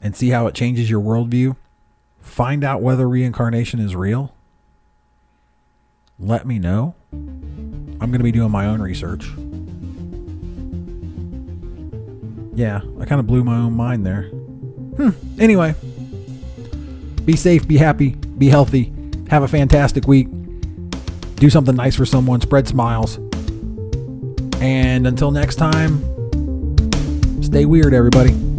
and see how it changes your worldview. Find out whether reincarnation is real. Let me know. I'm going to be doing my own research. Yeah, I kind of blew my own mind there. Hmm. Anyway, be safe, be happy, be healthy, have a fantastic week. Do something nice for someone, spread smiles. And until next time, stay weird, everybody.